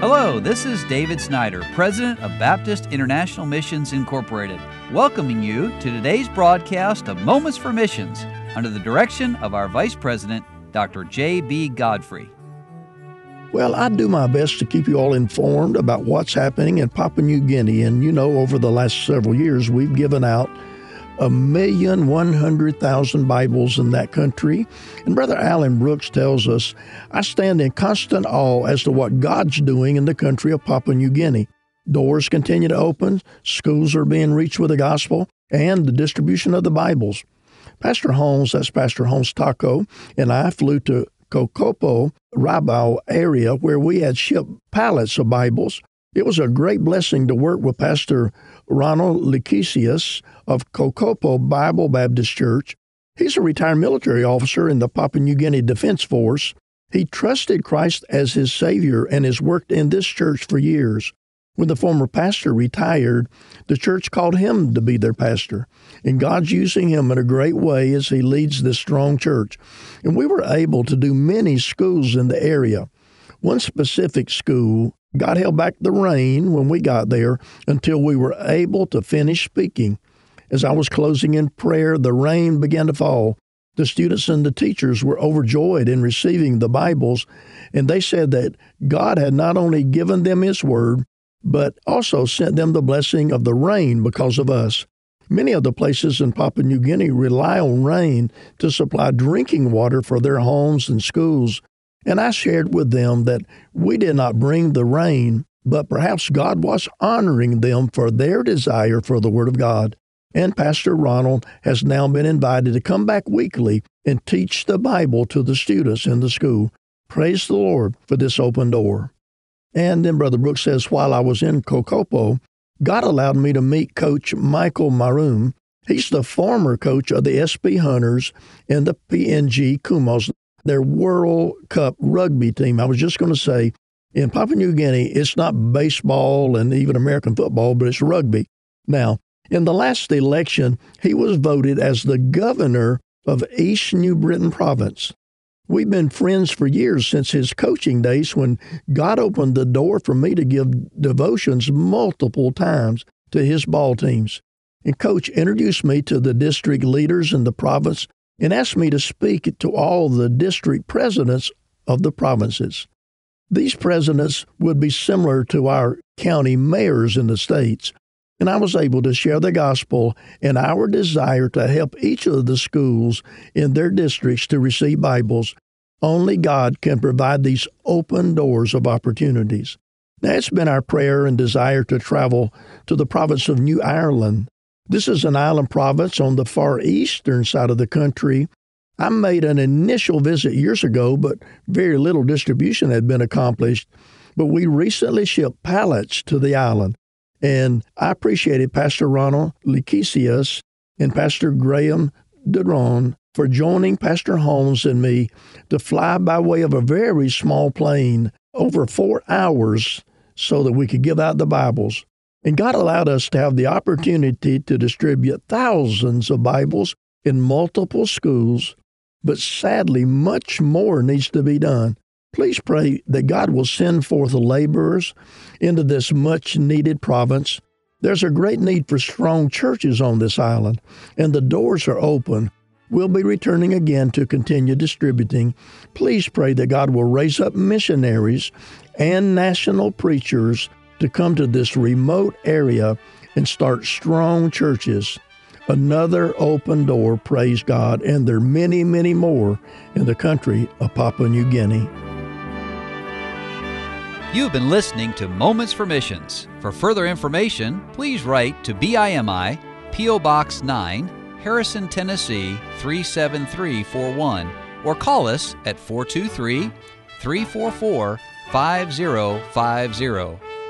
Hello, this is David Snyder, President of Baptist International Missions Incorporated, welcoming you to today's broadcast of Moments for Missions under the direction of our Vice President, Dr. J.B. Godfrey. Well, I do my best to keep you all informed about what's happening in Papua New Guinea. And you know, over the last several years, we've given out a million one hundred thousand Bibles in that country. And Brother Alan Brooks tells us, I stand in constant awe as to what God's doing in the country of Papua New Guinea. Doors continue to open, schools are being reached with the gospel, and the distribution of the Bibles. Pastor Holmes, that's Pastor Holmes Taco, and I flew to Kokopo, Rabaul area where we had shipped pallets of Bibles. It was a great blessing to work with Pastor Ronald Likisius of Kokopo Bible Baptist Church. He's a retired military officer in the Papua New Guinea Defense Force. He trusted Christ as his Savior and has worked in this church for years. When the former pastor retired, the church called him to be their pastor. And God's using him in a great way as he leads this strong church. And we were able to do many schools in the area. One specific school, God held back the rain when we got there until we were able to finish speaking. As I was closing in prayer, the rain began to fall. The students and the teachers were overjoyed in receiving the Bibles, and they said that God had not only given them His Word, but also sent them the blessing of the rain because of us. Many of the places in Papua New Guinea rely on rain to supply drinking water for their homes and schools. And I shared with them that we did not bring the rain, but perhaps God was honoring them for their desire for the Word of God. And Pastor Ronald has now been invited to come back weekly and teach the Bible to the students in the school. Praise the Lord for this open door. And then Brother Brooks says, while I was in Kokopo, God allowed me to meet Coach Michael Marum. He's the former coach of the SP Hunters and the PNG Kumuls, their World Cup rugby team. I was just going to say, in Papua New Guinea, it's not baseball and even American football, but it's rugby. Now, in the last election, he was voted as the governor of East New Britain Province. We've been friends for years since his coaching days when God opened the door for me to give devotions multiple times to his ball teams. And Coach introduced me to the district leaders in the province and asked me to speak to all the district presidents of the provinces. These presidents would be similar to our county mayors in the states, and I was able to share the gospel and our desire to help each of the schools in their districts to receive Bibles. Only God can provide these open doors of opportunities. Now, it's been our prayer and desire to travel to the province of New Ireland. This is an island province on the far eastern side of the country. I made an initial visit years ago, but very little distribution had been accomplished. But we recently shipped pallets to the island. And I appreciated Pastor Ronald Likisius and Pastor Graham Dudron for joining Pastor Holmes and me to fly by way of a very small plane over four hours so that we could give out the Bibles. And God allowed us to have the opportunity to distribute thousands of Bibles in multiple schools, but sadly, much more needs to be done. Please pray that God will send forth laborers into this much needed province. There's a great need for strong churches on this island, and the doors are open. We'll be returning again to continue distributing. Please pray that God will raise up missionaries and national preachers to come to this remote area and start strong churches. Another open door, praise God, and there are many, many more in the country of Papua New Guinea. You've been listening to Moments for Missions. For further information, please write to BIMI, P.O. Box 9, Harrison, Tennessee 37341, or call us at 423 344 5050.